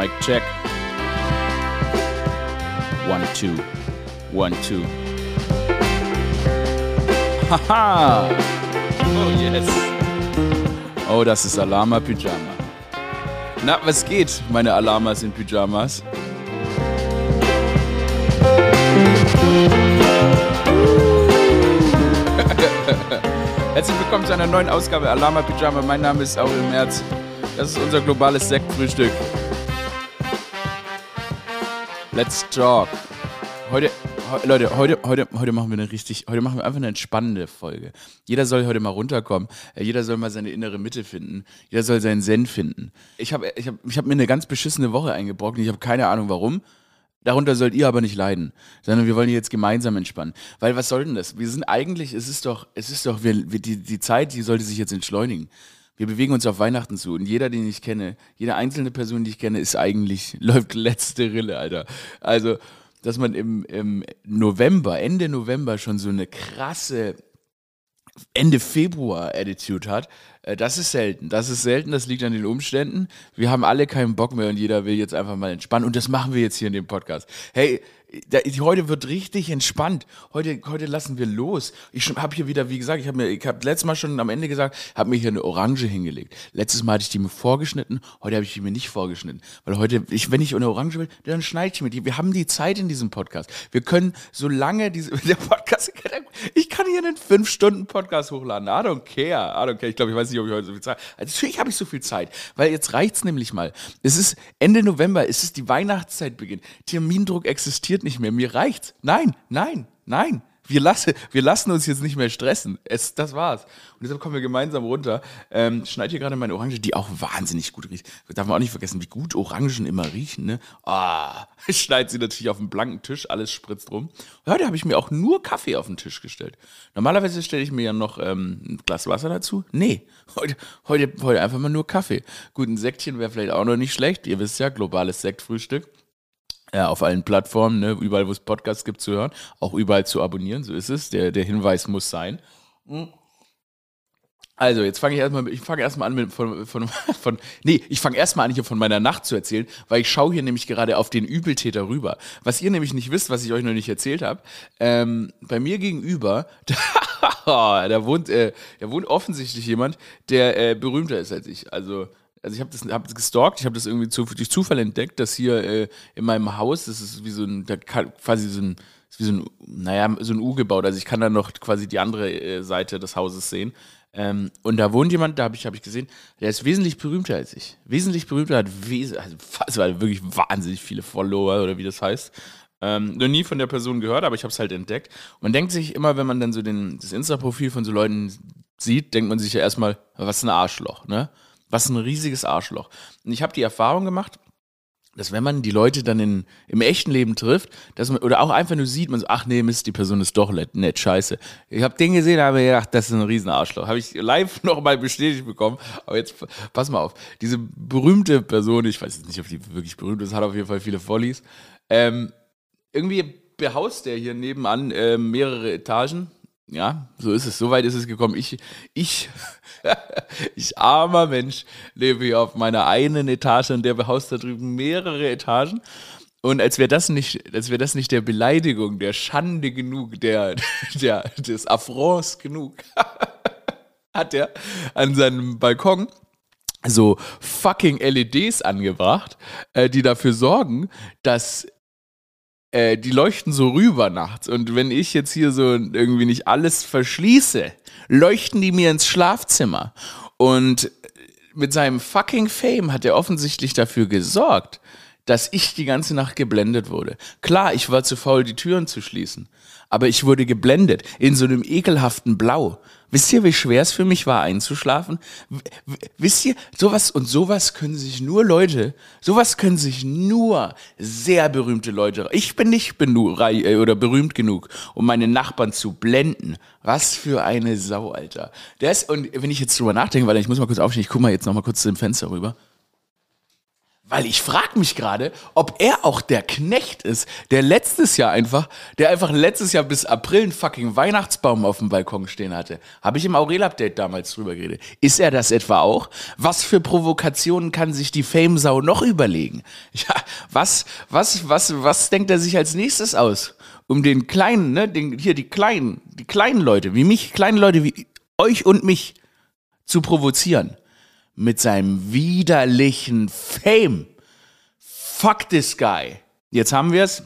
Mic check. One, two. One, two. Haha! Oh, yes. Oh, das ist Alama Pyjama. Na, was geht, meine Alamas in Pyjamas? Herzlich willkommen zu einer neuen Ausgabe Alama Pyjama. Mein Name ist Aurel Merz. Das ist unser globales Sektfrühstück. Let's talk. Heute, he- Leute, heute, heute, heute machen wir eine richtig, heute machen wir einfach eine entspannende Folge. Jeder soll heute mal runterkommen. Äh, Jeder soll mal seine innere Mitte finden. Jeder soll seinen Zen finden. Ich habe, ich habe, ich habe mir eine ganz beschissene Woche eingebrockt. und Ich habe keine Ahnung warum. Darunter sollt ihr aber nicht leiden, sondern wir wollen jetzt gemeinsam entspannen. Weil was soll denn das? Wir sind eigentlich, es ist doch, es ist doch, wir, wir, die, die Zeit, die sollte sich jetzt entschleunigen. Wir bewegen uns auf Weihnachten zu und jeder, den ich kenne, jede einzelne Person, die ich kenne, ist eigentlich, läuft letzte Rille, Alter. Also, dass man im, im November, Ende November schon so eine krasse Ende Februar Attitude hat, äh, das ist selten. Das ist selten, das liegt an den Umständen. Wir haben alle keinen Bock mehr und jeder will jetzt einfach mal entspannen. Und das machen wir jetzt hier in dem Podcast. Hey, heute wird richtig entspannt. Heute, heute lassen wir los. Ich habe hier wieder, wie gesagt, ich habe mir, ich habe letztes Mal schon am Ende gesagt, habe mir hier eine Orange hingelegt. Letztes Mal hatte ich die mir vorgeschnitten, heute habe ich die mir nicht vorgeschnitten. Weil heute, ich, wenn ich eine Orange will, dann schneide ich mir die. Wir haben die Zeit in diesem Podcast. Wir können, solange diese, der Podcast, ich kann hier einen 5-Stunden-Podcast hochladen. I don't care. I don't care. Ich glaube, ich weiß nicht, ob ich heute so viel Zeit also Natürlich habe ich so viel Zeit, weil jetzt reicht's nämlich mal. Es ist Ende November, es ist die Weihnachtszeit beginnt. Termindruck existiert nicht mehr. Mir reicht's. Nein, nein, nein. Wir, lasse, wir lassen uns jetzt nicht mehr stressen. Es, das war's. Und deshalb kommen wir gemeinsam runter. Ähm, schneid hier gerade meine Orange, die auch wahnsinnig gut riecht. Darf man auch nicht vergessen, wie gut Orangen immer riechen. Ne? Ah, ich schneid sie natürlich auf einen blanken Tisch, alles spritzt rum. Und heute habe ich mir auch nur Kaffee auf den Tisch gestellt. Normalerweise stelle ich mir ja noch ähm, ein Glas Wasser dazu. Nee, heute, heute, heute einfach mal nur Kaffee. Gut, ein Sektchen wäre vielleicht auch noch nicht schlecht. Ihr wisst ja, globales Sektfrühstück. Ja, auf allen Plattformen, ne, überall, wo es Podcasts gibt, zu hören, auch überall zu abonnieren, so ist es. Der, der Hinweis muss sein. Also, jetzt fange ich erstmal, ich fange erstmal an mit von, von, von nee, ich fange erstmal an, hier von meiner Nacht zu erzählen, weil ich schaue hier nämlich gerade auf den Übeltäter rüber. Was ihr nämlich nicht wisst, was ich euch noch nicht erzählt habe, ähm, bei mir gegenüber, da wohnt, äh, da wohnt offensichtlich jemand, der äh, berühmter ist als ich. Also, also ich habe das, hab gestalkt, ich habe das irgendwie zu, durch Zufall entdeckt, dass hier äh, in meinem Haus, das ist wie so ein, da quasi so ein, wie so ein, naja, so ein U gebaut. Also ich kann da noch quasi die andere äh, Seite des Hauses sehen. Ähm, und da wohnt jemand, da habe ich, hab ich gesehen, der ist wesentlich berühmter als ich. Wesentlich berühmter, hat wes also, also wirklich wahnsinnig viele Follower oder wie das heißt. Ähm, noch nie von der Person gehört, aber ich habe es halt entdeckt. Und man denkt sich immer, wenn man dann so den, das Insta-Profil von so Leuten sieht, denkt man sich ja erstmal, was ein Arschloch, ne? Was ein riesiges Arschloch. Und ich habe die Erfahrung gemacht, dass wenn man die Leute dann in, im echten Leben trifft, dass man, oder auch einfach nur sieht, man so, ach nee, Mist, die Person ist doch nett, scheiße. Ich habe den gesehen, habe gedacht, das ist ein Riesenarschloch. Habe ich live nochmal bestätigt bekommen. Aber jetzt, pass mal auf, diese berühmte Person, ich weiß jetzt nicht, ob die wirklich berühmt ist, hat auf jeden Fall viele Follies. Ähm, irgendwie behaust der hier nebenan äh, mehrere Etagen. Ja, so ist es. So weit ist es gekommen. Ich, ich, ich armer Mensch, lebe hier auf meiner einen Etage und der behaust da drüben mehrere Etagen. Und als wäre das nicht, als wäre das nicht der Beleidigung, der Schande genug, der, der, des Affronts genug, hat er an seinem Balkon so fucking LEDs angebracht, äh, die dafür sorgen, dass äh, die leuchten so rüber nachts. Und wenn ich jetzt hier so irgendwie nicht alles verschließe, leuchten die mir ins Schlafzimmer. Und mit seinem fucking Fame hat er offensichtlich dafür gesorgt, dass ich die ganze Nacht geblendet wurde. Klar, ich war zu faul, die Türen zu schließen. Aber ich wurde geblendet in so einem ekelhaften Blau. Wisst ihr, wie schwer es für mich war, einzuschlafen? W wisst ihr, sowas und sowas können sich nur Leute, sowas können sich nur sehr berühmte Leute, ich bin nicht äh, oder berühmt genug, um meine Nachbarn zu blenden. Was für eine Sau, Alter. Das, und wenn ich jetzt drüber nachdenke, weil ich muss mal kurz aufstehen, ich guck mal jetzt noch mal kurz zum Fenster rüber. Weil ich frage mich gerade, ob er auch der Knecht ist, der letztes Jahr einfach, der einfach letztes Jahr bis April einen fucking Weihnachtsbaum auf dem Balkon stehen hatte. Habe ich im Aurel-Update damals drüber geredet. Ist er das etwa auch? Was für Provokationen kann sich die Fame-Sau noch überlegen? Ja, was, was, was, was denkt er sich als nächstes aus? Um den kleinen, ne, den, hier die kleinen, die kleinen Leute, wie mich, kleine Leute wie euch und mich zu provozieren mit seinem widerlichen Fame. Fuck this guy. Jetzt haben wir es.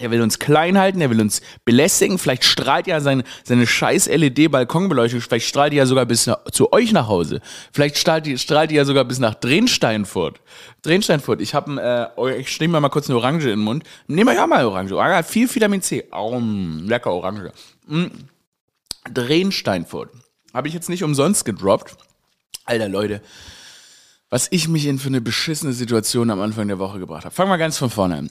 Er will uns klein halten, er will uns belästigen. Vielleicht strahlt ja seine, seine scheiß LED-Balkonbeleuchtung, vielleicht strahlt die ja sogar bis nach, zu euch nach Hause. Vielleicht strahlt die, strahlt die ja sogar bis nach Drensteinfurt. Drensteinfurt, ich habe, äh, ich nehme mal kurz eine Orange in den Mund. Nehmen wir ja mal Orange. Orange hat viel Vitamin C. Oh, lecker Orange. Mm. Drensteinfurt. Habe ich jetzt nicht umsonst gedroppt. Alter Leute, was ich mich in für eine beschissene Situation am Anfang der Woche gebracht habe. Fangen wir ganz von vorne an.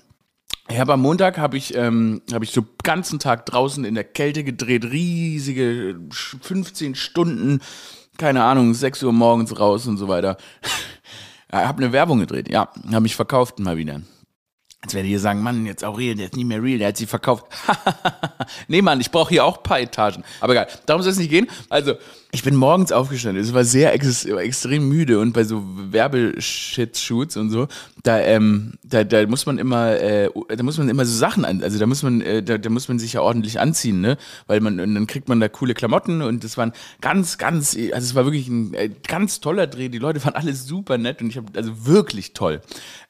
Ich habe am Montag habe ich ähm, habe ich so ganzen Tag draußen in der Kälte gedreht, riesige 15 Stunden, keine Ahnung, 6 Uhr morgens raus und so weiter. ja, habe eine Werbung gedreht, ja, habe mich verkauft mal wieder. Jetzt werde ich sagen, Mann, jetzt Aurel, der ist nicht mehr real, der hat sie verkauft. nee, Mann, ich brauche hier auch ein paar Etagen. Aber egal, darum soll es nicht gehen. Also, ich bin morgens aufgestanden, es war sehr ex extrem müde und bei so Werbeshit-Shoots und so, da, ähm, da, da muss man immer, äh, da muss man immer so Sachen an, also da muss man, äh, da, da muss man sich ja ordentlich anziehen, ne? Weil man, und dann kriegt man da coole Klamotten und das waren ganz, ganz, also es war wirklich ein äh, ganz toller Dreh. Die Leute waren alle super nett und ich habe, also wirklich toll.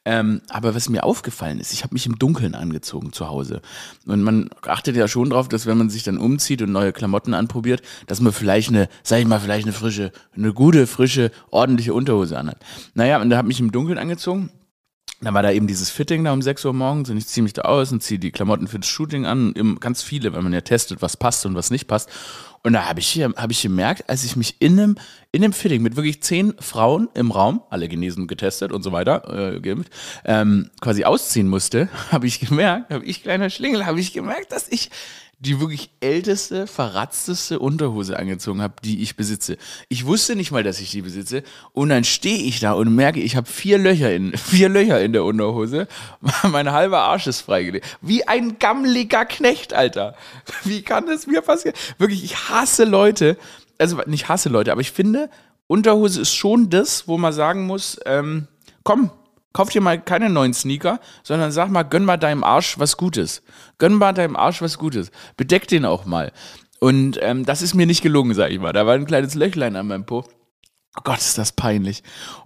Ähm, aber was mir aufgefallen ist, ich habe mich im Dunkeln angezogen zu Hause. Und man achtet ja schon drauf, dass wenn man sich dann umzieht und neue Klamotten anprobiert, dass man vielleicht eine, sag ich mal, vielleicht eine frische, eine gute, frische, ordentliche Unterhose anhat. Naja, und da habe ich mich im Dunkeln angezogen. Dann war da eben dieses Fitting da um 6 Uhr morgens und ich ziehe mich da aus und ziehe die Klamotten für das Shooting an. Ganz viele, weil man ja testet, was passt und was nicht passt. Und da habe ich, hab ich gemerkt, als ich mich in einem, in einem Fitting mit wirklich zehn Frauen im Raum, alle genesen, getestet und so weiter, äh, geimpft, ähm, quasi ausziehen musste, habe ich gemerkt, habe ich kleiner Schlingel, habe ich gemerkt, dass ich die wirklich älteste, verratzteste Unterhose angezogen habe, die ich besitze. Ich wusste nicht mal, dass ich die besitze. Und dann stehe ich da und merke, ich habe vier Löcher in vier Löcher in der Unterhose. mein halber Arsch ist freigelegt. Wie ein gammeliger Knecht, Alter. Wie kann das mir passieren? Wirklich, ich hasse Leute. Also nicht hasse Leute, aber ich finde, Unterhose ist schon das, wo man sagen muss, ähm, komm, kauf dir mal keine neuen Sneaker, sondern sag mal, gönn mal deinem Arsch was Gutes. Gönn mal deinem Arsch was Gutes. Bedeck den auch mal. Und ähm, das ist mir nicht gelungen, sag ich mal. Da war ein kleines Löchlein an meinem Po. Oh Gott, ist das peinlich.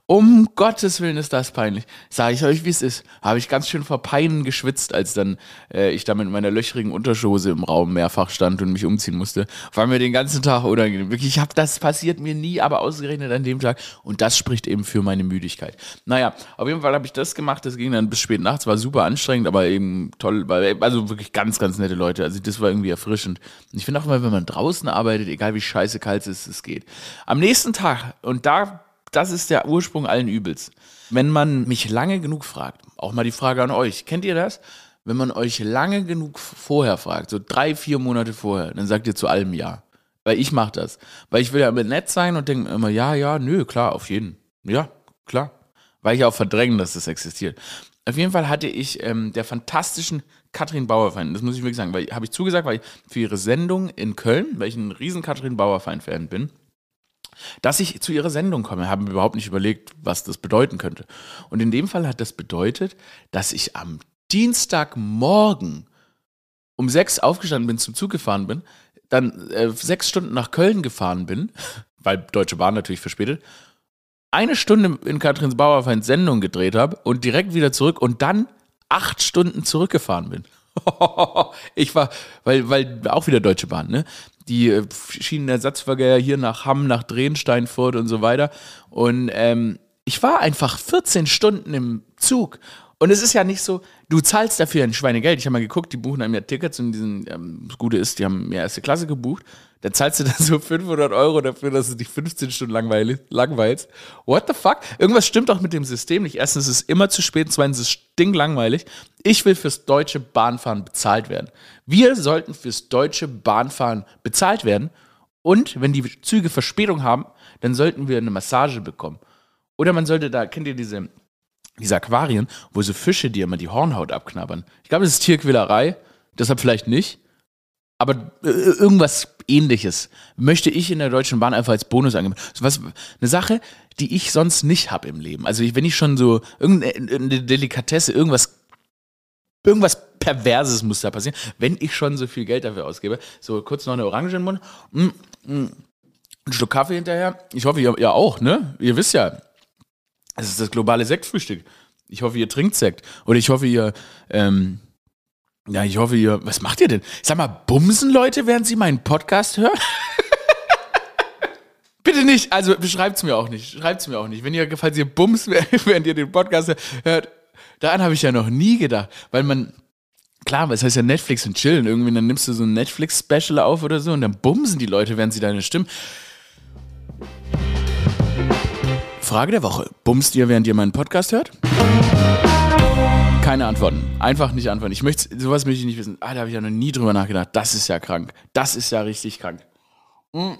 Um Gottes Willen ist das peinlich. Sage ich euch, wie es ist. Habe ich ganz schön vor Peinen geschwitzt, als dann äh, ich da mit meiner löchrigen Unterschose im Raum mehrfach stand und mich umziehen musste. War mir den ganzen Tag unangenehm. Wirklich, ich habe das passiert mir nie, aber ausgerechnet an dem Tag. Und das spricht eben für meine Müdigkeit. Naja, auf jeden Fall habe ich das gemacht. Das ging dann bis spät nachts. War super anstrengend, aber eben toll. Also wirklich ganz, ganz nette Leute. Also das war irgendwie erfrischend. Und ich finde auch mal, wenn man draußen arbeitet, egal wie scheiße kalt es ist, es geht. Am nächsten Tag, und da das ist der Ursprung allen Übels. Wenn man mich lange genug fragt, auch mal die Frage an euch, kennt ihr das? Wenn man euch lange genug vorher fragt, so drei, vier Monate vorher, dann sagt ihr zu allem Ja. Weil ich mache das. Weil ich will ja immer nett sein und denke immer, ja, ja, nö, klar, auf jeden. Ja, klar. Weil ich auch verdrängen, dass das existiert. Auf jeden Fall hatte ich ähm, der fantastischen Katrin Bauer-Fan, das muss ich wirklich sagen, weil habe ich zugesagt, weil ich für ihre Sendung in Köln, weil ich ein riesen Katrin Bauer-Fan bin, dass ich zu ihrer Sendung komme, haben überhaupt nicht überlegt, was das bedeuten könnte. Und in dem Fall hat das bedeutet, dass ich am Dienstagmorgen um sechs aufgestanden bin, zum Zug gefahren bin, dann äh, sechs Stunden nach Köln gefahren bin, weil Deutsche Bahn natürlich verspätet, eine Stunde in Katrins Bauerfeind Sendung gedreht habe und direkt wieder zurück und dann acht Stunden zurückgefahren bin. ich war, weil, weil auch wieder Deutsche Bahn, ne? Die äh, Schienenersatzverkehr hier nach Hamm, nach Drehensteinfurt und so weiter. Und ähm, ich war einfach 14 Stunden im Zug. Und es ist ja nicht so, du zahlst dafür ein Schweinegeld. Ich habe mal geguckt, die buchen einem ja Tickets und diesen, ähm, das Gute ist, die haben mir erste Klasse gebucht. Da zahlst du dann so 500 Euro dafür, dass du dich 15 Stunden langweilst. What the fuck? Irgendwas stimmt auch mit dem System nicht. Erstens ist es immer zu spät, zweitens ist es stinklangweilig. Ich will fürs deutsche Bahnfahren bezahlt werden. Wir sollten fürs deutsche Bahnfahren bezahlt werden. Und wenn die Züge Verspätung haben, dann sollten wir eine Massage bekommen. Oder man sollte da, kennt ihr diese diese Aquarien, wo so Fische dir immer die Hornhaut abknabbern. Ich glaube, das ist Tierquälerei, deshalb vielleicht nicht. Aber äh, irgendwas ähnliches möchte ich in der Deutschen Bahn einfach als Bonus angeben. Was, eine Sache, die ich sonst nicht habe im Leben. Also wenn ich schon so irgendeine Delikatesse, irgendwas, irgendwas Perverses muss da passieren, wenn ich schon so viel Geld dafür ausgebe. So kurz noch eine Orange im Mund. Mm, mm, ein Stück Kaffee hinterher. Ich hoffe, ihr, ihr auch, ne? Ihr wisst ja, es ist das globale Sektfrühstück. Ich hoffe, ihr trinkt Sekt. Oder ich hoffe, ihr, ähm, ja, ich hoffe, ihr, was macht ihr denn? Sag mal, bumsen Leute, während sie meinen Podcast hören? Bitte nicht, also beschreibt es mir auch nicht. Schreibt es mir auch nicht. Wenn ihr, falls ihr bums, während ihr den Podcast hört, daran habe ich ja noch nie gedacht. Weil man, klar, was heißt ja Netflix und chillen. Irgendwie, dann nimmst du so ein Netflix-Special auf oder so und dann bumsen die Leute, während sie deine Stimme. Frage der Woche. Bumst ihr, während ihr meinen Podcast hört? Keine Antworten. Einfach nicht antworten. Ich möchte, sowas möchte ich nicht wissen. Ah, da habe ich ja noch nie drüber nachgedacht. Das ist ja krank. Das ist ja richtig krank. Mhm.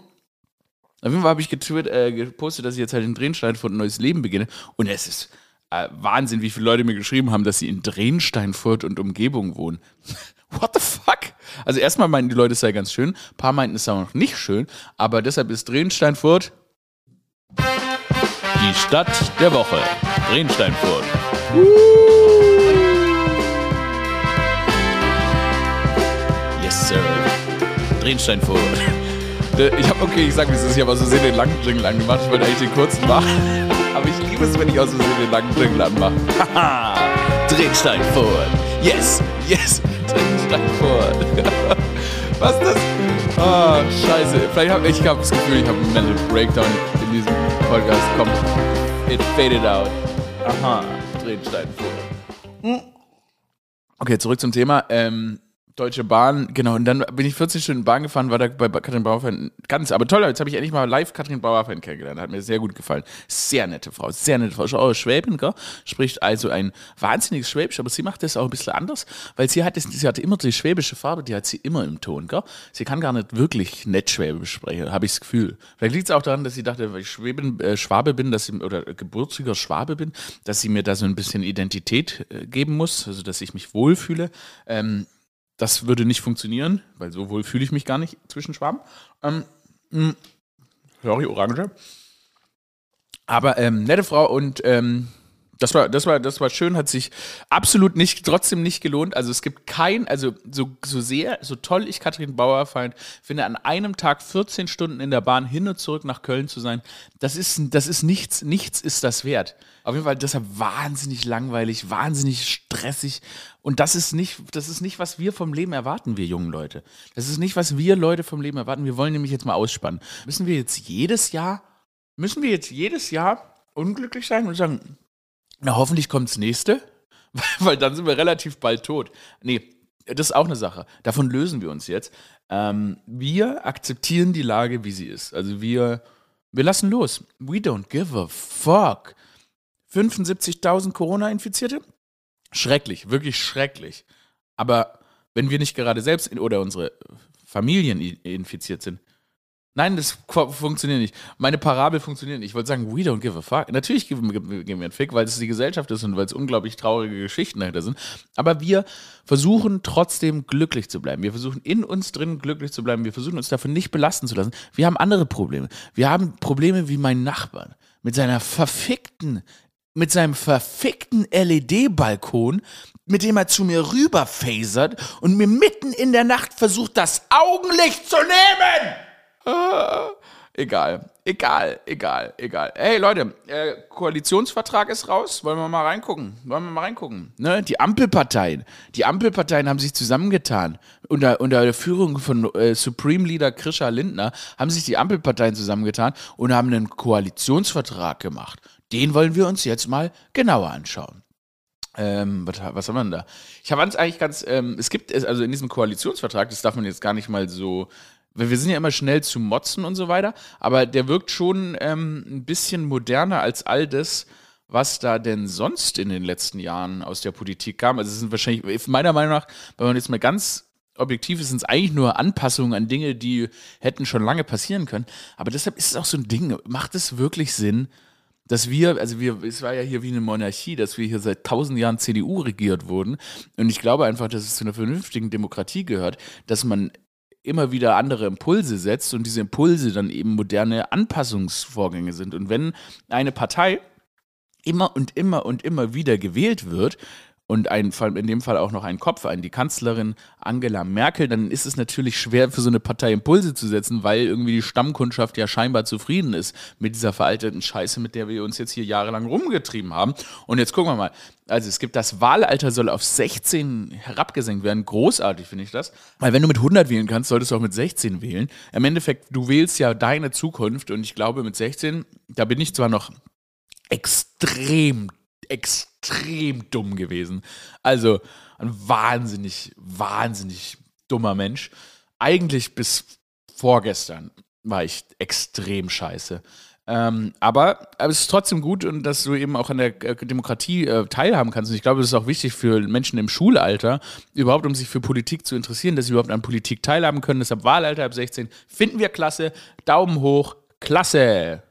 Auf jeden Fall habe ich getwitt, äh, gepostet, dass ich jetzt halt in Drehensteinfurt ein neues Leben beginne. Und es ist äh, Wahnsinn, wie viele Leute mir geschrieben haben, dass sie in Drehensteinfurt und Umgebung wohnen. What the fuck? Also erstmal meinten die Leute, es sei ganz schön. Ein paar meinten, es sei noch nicht schön. Aber deshalb ist Drehensteinfurt die Stadt der Woche. Drehensteinfurt. Yes, sir. Drehensteinfurt. Ich habe, okay, ich sag wie es ist, ich habe aus Versehen den langen Jingle angemacht. Ich wollte eigentlich den kurzen machen. Aber ich liebe es, wenn ich aus Versehen den langen Jingle anmache. Haha. Drehensteinfurt. Yes, yes. Drehensteinfurt. Was ist das? Oh, scheiße. Vielleicht habe ich hab das Gefühl, ich habe einen Mental Breakdown in diesem Podcast. Komm, it faded out. Aha, Drehensteinfurt. Okay, zurück zum Thema. Ähm, Deutsche Bahn, genau. Und dann bin ich 40 Stunden Bahn gefahren, war da bei Katrin Bauerfein. Ganz, aber toll, jetzt habe ich endlich mal live Katrin Bauerfein kennengelernt. Hat mir sehr gut gefallen. Sehr nette Frau, sehr nette Frau. Auch Schwäbin, gell? Spricht also ein wahnsinniges Schwäbisch, aber sie macht das auch ein bisschen anders, weil sie hat, das, sie hat immer die schwäbische Farbe, die hat sie immer im Ton, gell? Sie kann gar nicht wirklich nett Schwäbisch sprechen, habe ich das Gefühl. Vielleicht liegt es auch daran, dass sie dachte, weil ich Schwäbin, äh, Schwabe bin, dass sie, oder gebürtiger Schwabe bin, dass sie mir da so ein bisschen Identität äh, geben muss, also dass ich mich wohlfühle. Ähm, das würde nicht funktionieren, weil so wohl fühle ich mich gar nicht zwischen Schwaben. Ähm, mh, sorry, Orange. Aber ähm, nette Frau und ähm, das war, das war, das war schön, hat sich absolut nicht, trotzdem nicht gelohnt. Also es gibt kein, also so, so sehr, so toll ich Katrin Bauer fand, finde, an einem Tag 14 Stunden in der Bahn hin und zurück nach Köln zu sein, das ist, das ist nichts, nichts ist das wert. Auf jeden Fall deshalb wahnsinnig langweilig, wahnsinnig stressig. Und das ist nicht, das ist nicht, was wir vom Leben erwarten, wir jungen Leute. Das ist nicht, was wir Leute vom Leben erwarten. Wir wollen nämlich jetzt mal ausspannen. Müssen wir jetzt jedes Jahr, müssen wir jetzt jedes Jahr unglücklich sein und sagen, na, hoffentlich kommt das nächste, weil dann sind wir relativ bald tot. Nee, das ist auch eine Sache. Davon lösen wir uns jetzt. Ähm, wir akzeptieren die Lage, wie sie ist. Also wir, wir lassen los. We don't give a fuck. 75.000 Corona-Infizierte? Schrecklich, wirklich schrecklich. Aber wenn wir nicht gerade selbst in, oder unsere Familien infiziert sind, Nein, das funktioniert nicht. Meine Parabel funktioniert nicht. Ich wollte sagen, we don't give a fuck. Natürlich geben, wir einen Fick, weil es die Gesellschaft ist und weil es unglaublich traurige Geschichten dahinter sind. Aber wir versuchen trotzdem glücklich zu bleiben. Wir versuchen in uns drin glücklich zu bleiben. Wir versuchen uns davon nicht belasten zu lassen. Wir haben andere Probleme. Wir haben Probleme wie mein Nachbarn mit seiner verfickten mit seinem verfickten LED-Balkon, mit dem er zu mir rüberfasert und mir mitten in der Nacht versucht, das Augenlicht zu nehmen. Egal, egal, egal, egal. Hey Leute, äh, Koalitionsvertrag ist raus. Wollen wir mal reingucken? Wollen wir mal reingucken? Ne? Die Ampelparteien. Die Ampelparteien haben sich zusammengetan. Unter, unter der Führung von äh, Supreme Leader Krisha Lindner haben sich die Ampelparteien zusammengetan und haben einen Koalitionsvertrag gemacht. Den wollen wir uns jetzt mal genauer anschauen. Ähm, was, was haben wir denn da? Ich habe eigentlich ganz, ähm, es gibt, also in diesem Koalitionsvertrag, das darf man jetzt gar nicht mal so wir sind ja immer schnell zu motzen und so weiter, aber der wirkt schon ähm, ein bisschen moderner als all das, was da denn sonst in den letzten Jahren aus der Politik kam. Also es sind wahrscheinlich, meiner Meinung nach, wenn man jetzt mal ganz objektiv ist, sind es eigentlich nur Anpassungen an Dinge, die hätten schon lange passieren können. Aber deshalb ist es auch so ein Ding, macht es wirklich Sinn, dass wir, also wir, es war ja hier wie eine Monarchie, dass wir hier seit tausend Jahren CDU regiert wurden. Und ich glaube einfach, dass es zu einer vernünftigen Demokratie gehört, dass man immer wieder andere Impulse setzt und diese Impulse dann eben moderne Anpassungsvorgänge sind. Und wenn eine Partei immer und immer und immer wieder gewählt wird, und ein, in dem Fall auch noch ein Kopf ein, die Kanzlerin Angela Merkel, dann ist es natürlich schwer für so eine Partei Impulse zu setzen, weil irgendwie die Stammkundschaft ja scheinbar zufrieden ist mit dieser veralteten Scheiße, mit der wir uns jetzt hier jahrelang rumgetrieben haben. Und jetzt gucken wir mal. Also es gibt das Wahlalter soll auf 16 herabgesenkt werden. Großartig finde ich das. Weil wenn du mit 100 wählen kannst, solltest du auch mit 16 wählen. Im Endeffekt, du wählst ja deine Zukunft und ich glaube mit 16, da bin ich zwar noch extrem extrem dumm gewesen. Also ein wahnsinnig, wahnsinnig dummer Mensch. Eigentlich bis vorgestern war ich extrem scheiße. Ähm, aber, aber es ist trotzdem gut, und dass du eben auch an der äh, Demokratie äh, teilhaben kannst. Und ich glaube, das ist auch wichtig für Menschen im Schulalter, überhaupt um sich für Politik zu interessieren, dass sie überhaupt an Politik teilhaben können. Deshalb Wahlalter ab 16 finden wir klasse. Daumen hoch, klasse.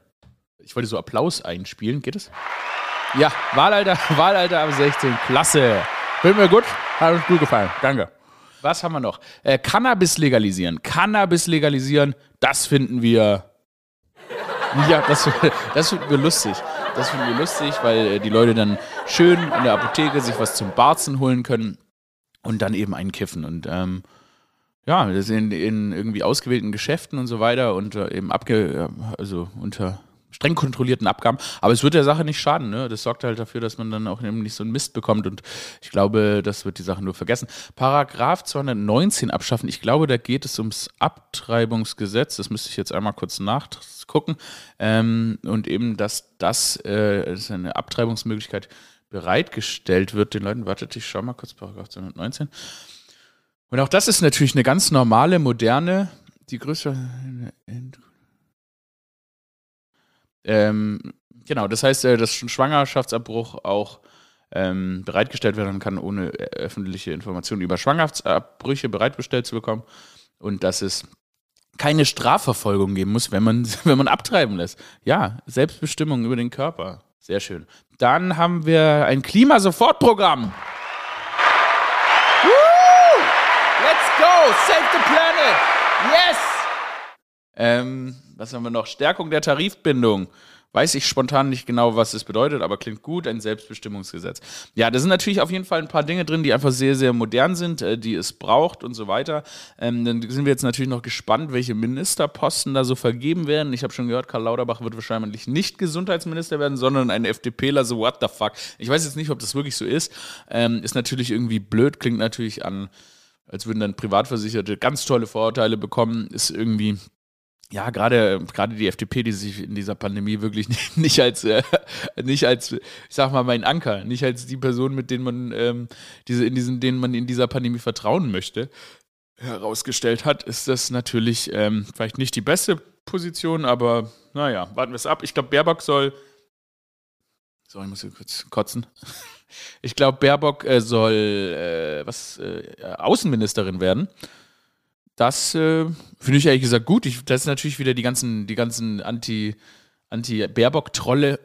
Ich wollte so Applaus einspielen, geht es? Ja, Wahlalter, Wahlalter ab 16, klasse. Bin mir gut, hat uns gut gefallen. Danke. Was haben wir noch? Äh, Cannabis legalisieren. Cannabis legalisieren, das finden wir. Ja, das, das finden wir lustig. Das finden wir lustig, weil äh, die Leute dann schön in der Apotheke sich was zum Barzen holen können und dann eben einen kiffen. Und ähm, ja, das in, in irgendwie ausgewählten Geschäften und so weiter und äh, eben abge, also unter streng kontrollierten Abgaben. Aber es wird der Sache nicht schaden. Ne? Das sorgt halt dafür, dass man dann auch nicht so einen Mist bekommt. Und ich glaube, das wird die Sache nur vergessen. Paragraph 219 abschaffen. Ich glaube, da geht es ums Abtreibungsgesetz. Das müsste ich jetzt einmal kurz nachgucken. Ähm, und eben, dass das äh, ist eine Abtreibungsmöglichkeit bereitgestellt wird den Leuten. Wartet, ich schau mal kurz Paragraph 219. Und auch das ist natürlich eine ganz normale, moderne, die größte ähm, genau, das heißt, äh, dass Schwangerschaftsabbruch auch ähm, bereitgestellt werden kann, ohne öffentliche Informationen über Schwangerschaftsabbrüche bereitgestellt zu bekommen. Und dass es keine Strafverfolgung geben muss, wenn man, wenn man abtreiben lässt. Ja, Selbstbestimmung über den Körper. Sehr schön. Dann haben wir ein Klimasofortprogramm. Let's go! Save the planet! Yes! Ähm, was haben wir noch? Stärkung der Tarifbindung. Weiß ich spontan nicht genau, was es bedeutet, aber klingt gut, ein Selbstbestimmungsgesetz. Ja, da sind natürlich auf jeden Fall ein paar Dinge drin, die einfach sehr, sehr modern sind, äh, die es braucht und so weiter. Ähm, dann sind wir jetzt natürlich noch gespannt, welche Ministerposten da so vergeben werden. Ich habe schon gehört, Karl Lauterbach wird wahrscheinlich nicht Gesundheitsminister werden, sondern ein FDPler, so what the fuck. Ich weiß jetzt nicht, ob das wirklich so ist. Ähm, ist natürlich irgendwie blöd, klingt natürlich an, als würden dann Privatversicherte ganz tolle Vorurteile bekommen, ist irgendwie ja, gerade gerade die FDP, die sich in dieser Pandemie wirklich nicht, nicht als äh, nicht als ich sag mal mein Anker, nicht als die Person, mit denen man ähm, diese in diesen denen man in dieser Pandemie vertrauen möchte, herausgestellt hat, ist das natürlich ähm, vielleicht nicht die beste Position, aber naja, warten wir es ab. Ich glaube, Baerbock soll so, ich muss hier kurz kotzen. Ich glaube, Baerbock äh, soll äh, was äh, Außenministerin werden. Das äh, finde ich ehrlich gesagt gut. Ich, das ist natürlich wieder die ganzen, die ganzen Anti, Anti-Baerbock-Trolle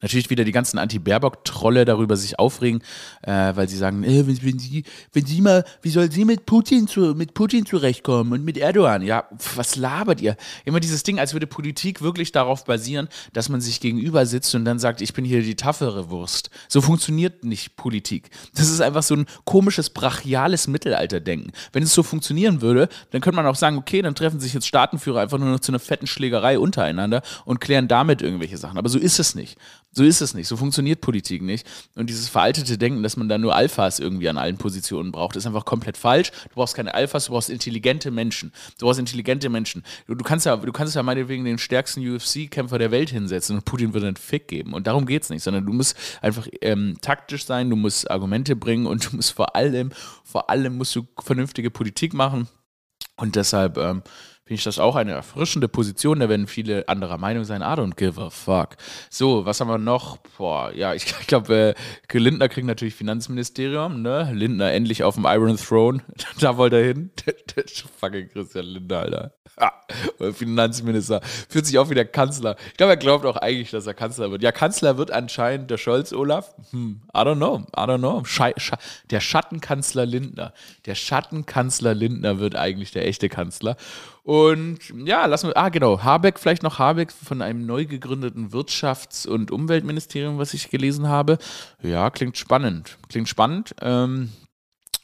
natürlich wieder die ganzen Anti-Baerbock-Trolle darüber sich aufregen, äh, weil sie sagen, äh, wenn, wenn, sie, wenn sie mal, wie soll sie mit Putin zu, mit Putin zurechtkommen und mit Erdogan? Ja, pf, was labert ihr? Immer dieses Ding, als würde Politik wirklich darauf basieren, dass man sich gegenüber sitzt und dann sagt, ich bin hier die taffere Wurst. So funktioniert nicht Politik. Das ist einfach so ein komisches, brachiales Mittelalterdenken. Wenn es so funktionieren würde, dann könnte man auch sagen, okay, dann treffen sich jetzt Staatenführer einfach nur noch zu einer fetten Schlägerei untereinander und klären damit irgendwelche Sachen. Aber so ist es nicht. So ist es nicht. So funktioniert Politik nicht. Und dieses veraltete Denken, dass man da nur Alphas irgendwie an allen Positionen braucht, ist einfach komplett falsch. Du brauchst keine Alphas, du brauchst intelligente Menschen. Du brauchst intelligente Menschen. Du, du kannst ja, du kannst ja meinetwegen den stärksten UFC-Kämpfer der Welt hinsetzen und Putin würde einen Fick geben. Und darum geht es nicht, sondern du musst einfach ähm, taktisch sein, du musst Argumente bringen und du musst vor allem, vor allem musst du vernünftige Politik machen. Und deshalb ähm, finde ich das auch eine erfrischende Position. Da werden viele anderer Meinung sein. I don't give a fuck. So, was haben wir noch? Boah, ja, ich, ich glaube, äh, Lindner kriegt natürlich Finanzministerium, ne? Lindner endlich auf dem Iron Throne. da wollte er hin. Fucking Christian Lindner, Alter. Finanzminister. Fühlt sich auch wie der Kanzler. Ich glaube, er glaubt auch eigentlich, dass er Kanzler wird. Ja, Kanzler wird anscheinend der Scholz, Olaf. Hm, I don't know. I don't know. Schei Sch der Schattenkanzler Lindner. Der Schattenkanzler Lindner wird eigentlich der echte Kanzler. Und ja, lassen wir. Ah, genau. Habeck, vielleicht noch Habeck von einem neu gegründeten Wirtschafts- und Umweltministerium, was ich gelesen habe. Ja, klingt spannend. Klingt spannend. Ähm,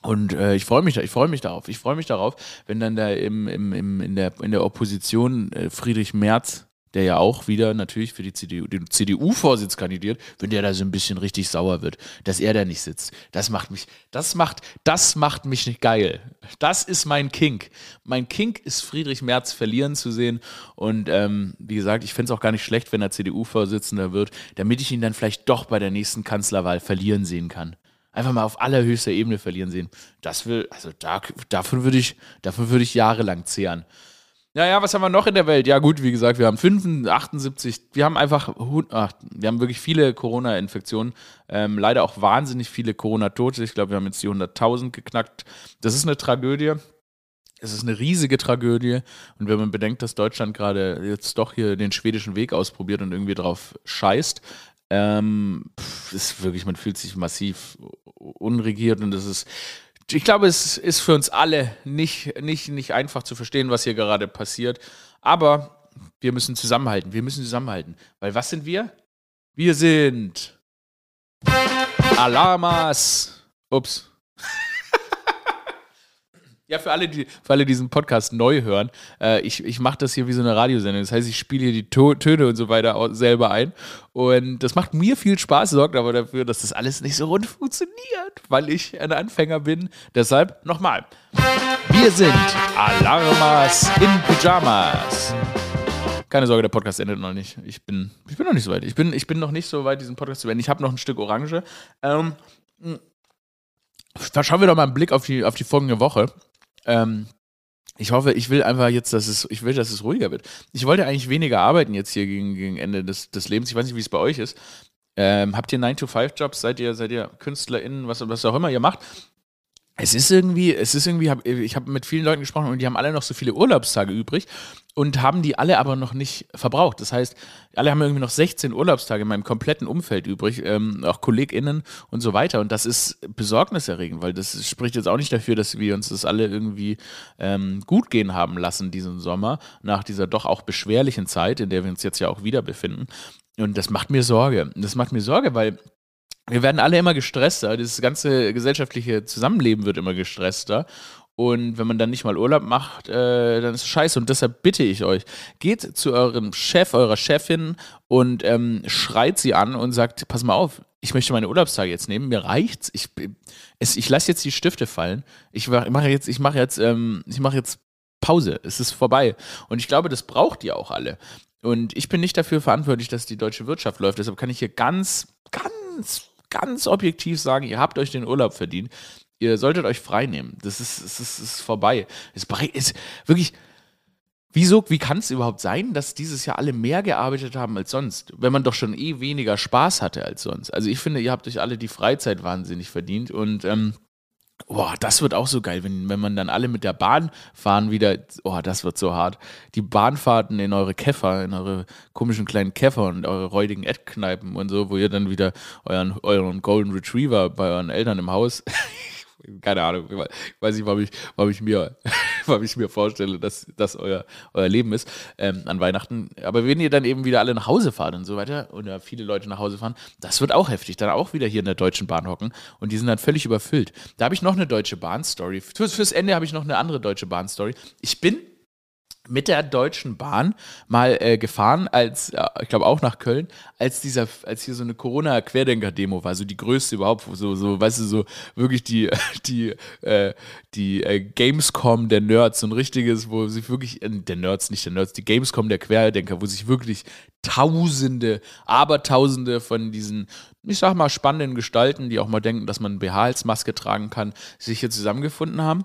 und äh, ich freue mich, ich freue mich darauf. Ich freue mich darauf, wenn dann da im, im, im, in, der, in der Opposition äh, Friedrich Merz, der ja auch wieder natürlich für die CDU, den CDU-Vorsitz kandidiert, wenn der da so ein bisschen richtig sauer wird, dass er da nicht sitzt. Das macht mich, das macht, das macht mich nicht geil. Das ist mein Kink. Mein Kink ist Friedrich Merz verlieren zu sehen. Und ähm, wie gesagt, ich fände es auch gar nicht schlecht, wenn er CDU-Vorsitzender wird, damit ich ihn dann vielleicht doch bei der nächsten Kanzlerwahl verlieren sehen kann einfach mal auf allerhöchster Ebene verlieren sehen. Das will, also da, davon würde ich, davon würde ich jahrelang zehren. Naja, was haben wir noch in der Welt? Ja, gut, wie gesagt, wir haben 78, wir haben einfach, ach, wir haben wirklich viele Corona-Infektionen, ähm, leider auch wahnsinnig viele Corona-Tote. Ich glaube, wir haben jetzt die 100.000 geknackt. Das ist eine Tragödie. Es ist eine riesige Tragödie. Und wenn man bedenkt, dass Deutschland gerade jetzt doch hier den schwedischen Weg ausprobiert und irgendwie drauf scheißt, ähm, pff, ist wirklich, man fühlt sich massiv unregiert und das ist, ich glaube, es ist für uns alle nicht, nicht, nicht einfach zu verstehen, was hier gerade passiert. Aber wir müssen zusammenhalten. Wir müssen zusammenhalten. Weil was sind wir? Wir sind Alarmas. Ups. Ja, für alle, die, für alle, die diesen Podcast neu hören, äh, ich, ich mache das hier wie so eine Radiosendung. Das heißt, ich spiele hier die to Töne und so weiter selber ein. Und das macht mir viel Spaß, sorgt aber dafür, dass das alles nicht so rund funktioniert, weil ich ein Anfänger bin. Deshalb nochmal. Wir sind Alarmas in Pyjamas. Keine Sorge, der Podcast endet noch nicht. Ich bin, ich bin noch nicht so weit. Ich bin, ich bin noch nicht so weit, diesen Podcast zu beenden. Ich habe noch ein Stück Orange. Ähm, Schauen wir doch mal einen Blick auf die, auf die folgende Woche. Ähm, ich hoffe, ich will einfach jetzt, dass es, ich will, dass es ruhiger wird. Ich wollte eigentlich weniger arbeiten jetzt hier gegen, gegen Ende des, des Lebens. Ich weiß nicht, wie es bei euch ist. Ähm, habt ihr 9-to-5-Jobs? Seid ihr, seid ihr KünstlerInnen, was, was auch immer ihr macht? Es ist irgendwie, es ist irgendwie, ich habe mit vielen Leuten gesprochen und die haben alle noch so viele Urlaubstage übrig und haben die alle aber noch nicht verbraucht. Das heißt, alle haben irgendwie noch 16 Urlaubstage in meinem kompletten Umfeld übrig, ähm, auch KollegInnen und so weiter. Und das ist besorgniserregend, weil das spricht jetzt auch nicht dafür, dass wir uns das alle irgendwie ähm, gut gehen haben lassen diesen Sommer, nach dieser doch auch beschwerlichen Zeit, in der wir uns jetzt ja auch wieder befinden. Und das macht mir Sorge. Das macht mir Sorge, weil wir werden alle immer gestresster. Das ganze gesellschaftliche Zusammenleben wird immer gestresster. Und wenn man dann nicht mal Urlaub macht, äh, dann ist es scheiße. Und deshalb bitte ich euch, geht zu eurem Chef, eurer Chefin und ähm, schreit sie an und sagt, pass mal auf, ich möchte meine Urlaubstage jetzt nehmen, mir reicht's. Ich, es, ich lasse jetzt die Stifte fallen. Ich mache jetzt, ich mache jetzt, ähm, ich mache jetzt Pause. Es ist vorbei. Und ich glaube, das braucht ihr auch alle. Und ich bin nicht dafür verantwortlich, dass die deutsche Wirtschaft läuft. Deshalb kann ich hier ganz, ganz, ganz objektiv sagen, ihr habt euch den Urlaub verdient ihr solltet euch frei nehmen. Das ist, es ist, ist vorbei. Es ist wirklich. Wieso, wie kann es überhaupt sein, dass dieses Jahr alle mehr gearbeitet haben als sonst, wenn man doch schon eh weniger Spaß hatte als sonst? Also ich finde, ihr habt euch alle die Freizeit wahnsinnig verdient und ähm, Boah, das wird auch so geil, wenn, wenn man dann alle mit der Bahn fahren wieder. Oh, das wird so hart. Die Bahnfahrten in eure Käfer, in eure komischen kleinen Käfer und eure räudigen Eckkneipen und so, wo ihr dann wieder euren, euren Golden Retriever bei euren Eltern im Haus keine Ahnung, ich weiß nicht, warum ich, warum ich, mir, warum ich mir vorstelle, dass das euer, euer Leben ist ähm, an Weihnachten. Aber wenn ihr dann eben wieder alle nach Hause fahrt und so weiter, oder viele Leute nach Hause fahren, das wird auch heftig. Dann auch wieder hier in der Deutschen Bahn hocken und die sind dann völlig überfüllt. Da habe ich noch eine Deutsche Bahn-Story. Fürs Ende habe ich noch eine andere Deutsche Bahn-Story. Ich bin mit der Deutschen Bahn mal äh, gefahren, als, äh, ich glaube auch nach Köln, als dieser, als hier so eine Corona-Querdenker-Demo war, so die größte überhaupt, so, so, weißt du, so wirklich die, die, äh, die äh, Gamescom der Nerds, so ein richtiges, wo sich wirklich, äh, der Nerds, nicht der Nerds, die Gamescom der Querdenker, wo sich wirklich Tausende, Abertausende von diesen, ich sag mal, spannenden Gestalten, die auch mal denken, dass man BH als Maske tragen kann, sich hier zusammengefunden haben.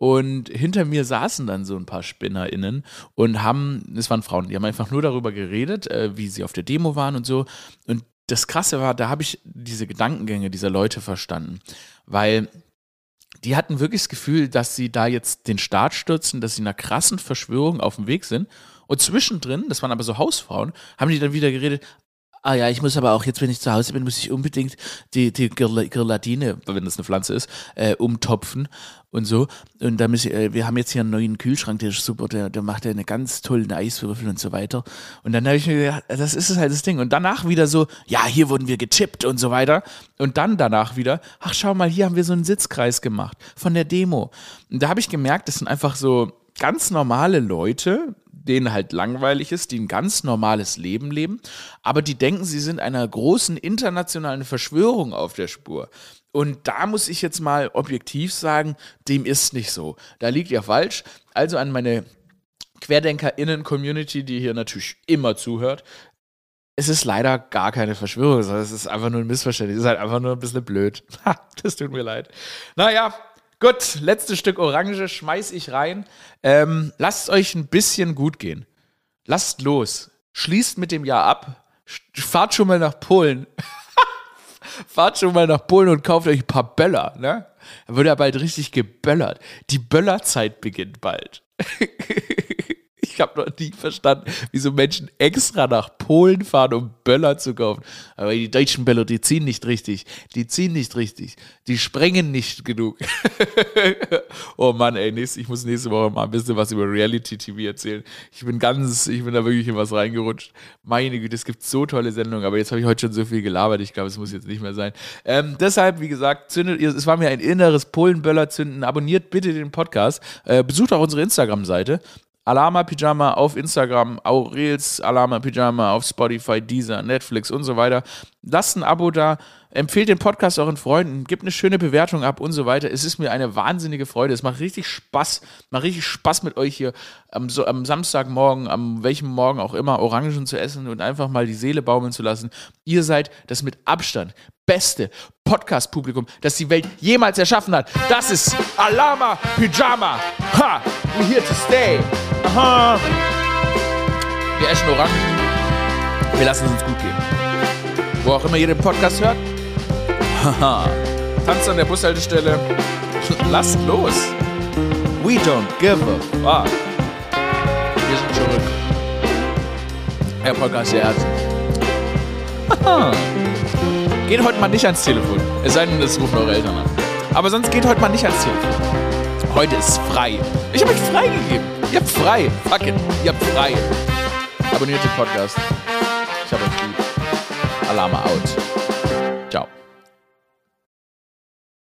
Und hinter mir saßen dann so ein paar SpinnerInnen und haben, es waren Frauen, die haben einfach nur darüber geredet, äh, wie sie auf der Demo waren und so. Und das Krasse war, da habe ich diese Gedankengänge dieser Leute verstanden. Weil die hatten wirklich das Gefühl, dass sie da jetzt den Staat stürzen, dass sie einer krassen Verschwörung auf dem Weg sind. Und zwischendrin, das waren aber so Hausfrauen, haben die dann wieder geredet, Ah ja, ich muss aber auch jetzt, wenn ich zu Hause bin, muss ich unbedingt die, die Girladine, wenn das eine Pflanze ist, äh, umtopfen und so. Und da ich, äh, wir haben jetzt hier einen neuen Kühlschrank, der ist super, der, der macht ja eine ganz tollen Eiswürfel und so weiter. Und dann habe ich mir gedacht, das ist halt das Ding. Und danach wieder so, ja, hier wurden wir getippt und so weiter. Und dann danach wieder, ach schau mal, hier haben wir so einen Sitzkreis gemacht von der Demo. Und da habe ich gemerkt, das sind einfach so ganz normale Leute, denen halt langweilig ist, die ein ganz normales Leben leben, aber die denken, sie sind einer großen internationalen Verschwörung auf der Spur. Und da muss ich jetzt mal objektiv sagen, dem ist nicht so. Da liegt ihr falsch. Also an meine QuerdenkerInnen-Community, die hier natürlich immer zuhört, es ist leider gar keine Verschwörung, sondern es ist einfach nur ein Missverständnis. Es ist halt einfach nur ein bisschen blöd. das tut mir leid. Naja, Gut, letztes Stück Orange schmeiß ich rein. Ähm, lasst euch ein bisschen gut gehen. Lasst los. Schließt mit dem Jahr ab. Fahrt schon mal nach Polen. Fahrt schon mal nach Polen und kauft euch ein paar Böller, ne? Da wird ja bald richtig geböllert. Die Böllerzeit beginnt bald. Ich habe noch nie verstanden, wieso Menschen extra nach Polen fahren, um Böller zu kaufen. Aber die deutschen Böller, die ziehen nicht richtig. Die ziehen nicht richtig. Die sprengen nicht genug. oh Mann, ey, ich muss nächste Woche mal ein bisschen was über Reality TV erzählen. Ich bin ganz, ich bin da wirklich in was reingerutscht. Meine Güte, es gibt so tolle Sendungen, aber jetzt habe ich heute schon so viel gelabert. Ich glaube, es muss jetzt nicht mehr sein. Ähm, deshalb, wie gesagt, zündet, es war mir ein inneres Polenböller zünden. Abonniert bitte den Podcast. Äh, besucht auch unsere Instagram-Seite. Alama Pyjama auf Instagram, Aurels Alama Pyjama auf Spotify, Deezer, Netflix und so weiter. Lasst ein Abo da, empfehlt den Podcast euren Freunden, gebt eine schöne Bewertung ab und so weiter. Es ist mir eine wahnsinnige Freude. Es macht richtig Spaß, macht richtig Spaß mit euch hier am, so, am Samstagmorgen, am welchem Morgen auch immer, Orangen zu essen und einfach mal die Seele baumeln zu lassen. Ihr seid das mit Abstand beste Podcast-Publikum, das die Welt jemals erschaffen hat. Das ist Alama Pyjama. Ha! We're here to stay. Aha! Wir essen Orangen. Wir lassen es uns gut gehen. Wo auch immer ihr den Podcast hört. Haha. Tanzt an der Bushaltestelle. Lasst los. We don't give a fuck. Wir sind zurück. Der Podcast der Ärzte. Geht heute mal nicht ans Telefon. Es sei denn, es rufen eure Eltern an. Aber sonst geht heute mal nicht ans Telefon. Heute ist frei. Ich habe euch freigegeben. Ihr habt frei. Fuck it. Ihr habt frei. Abonniert den Podcast. Ich habe euch lieb. Alarme out.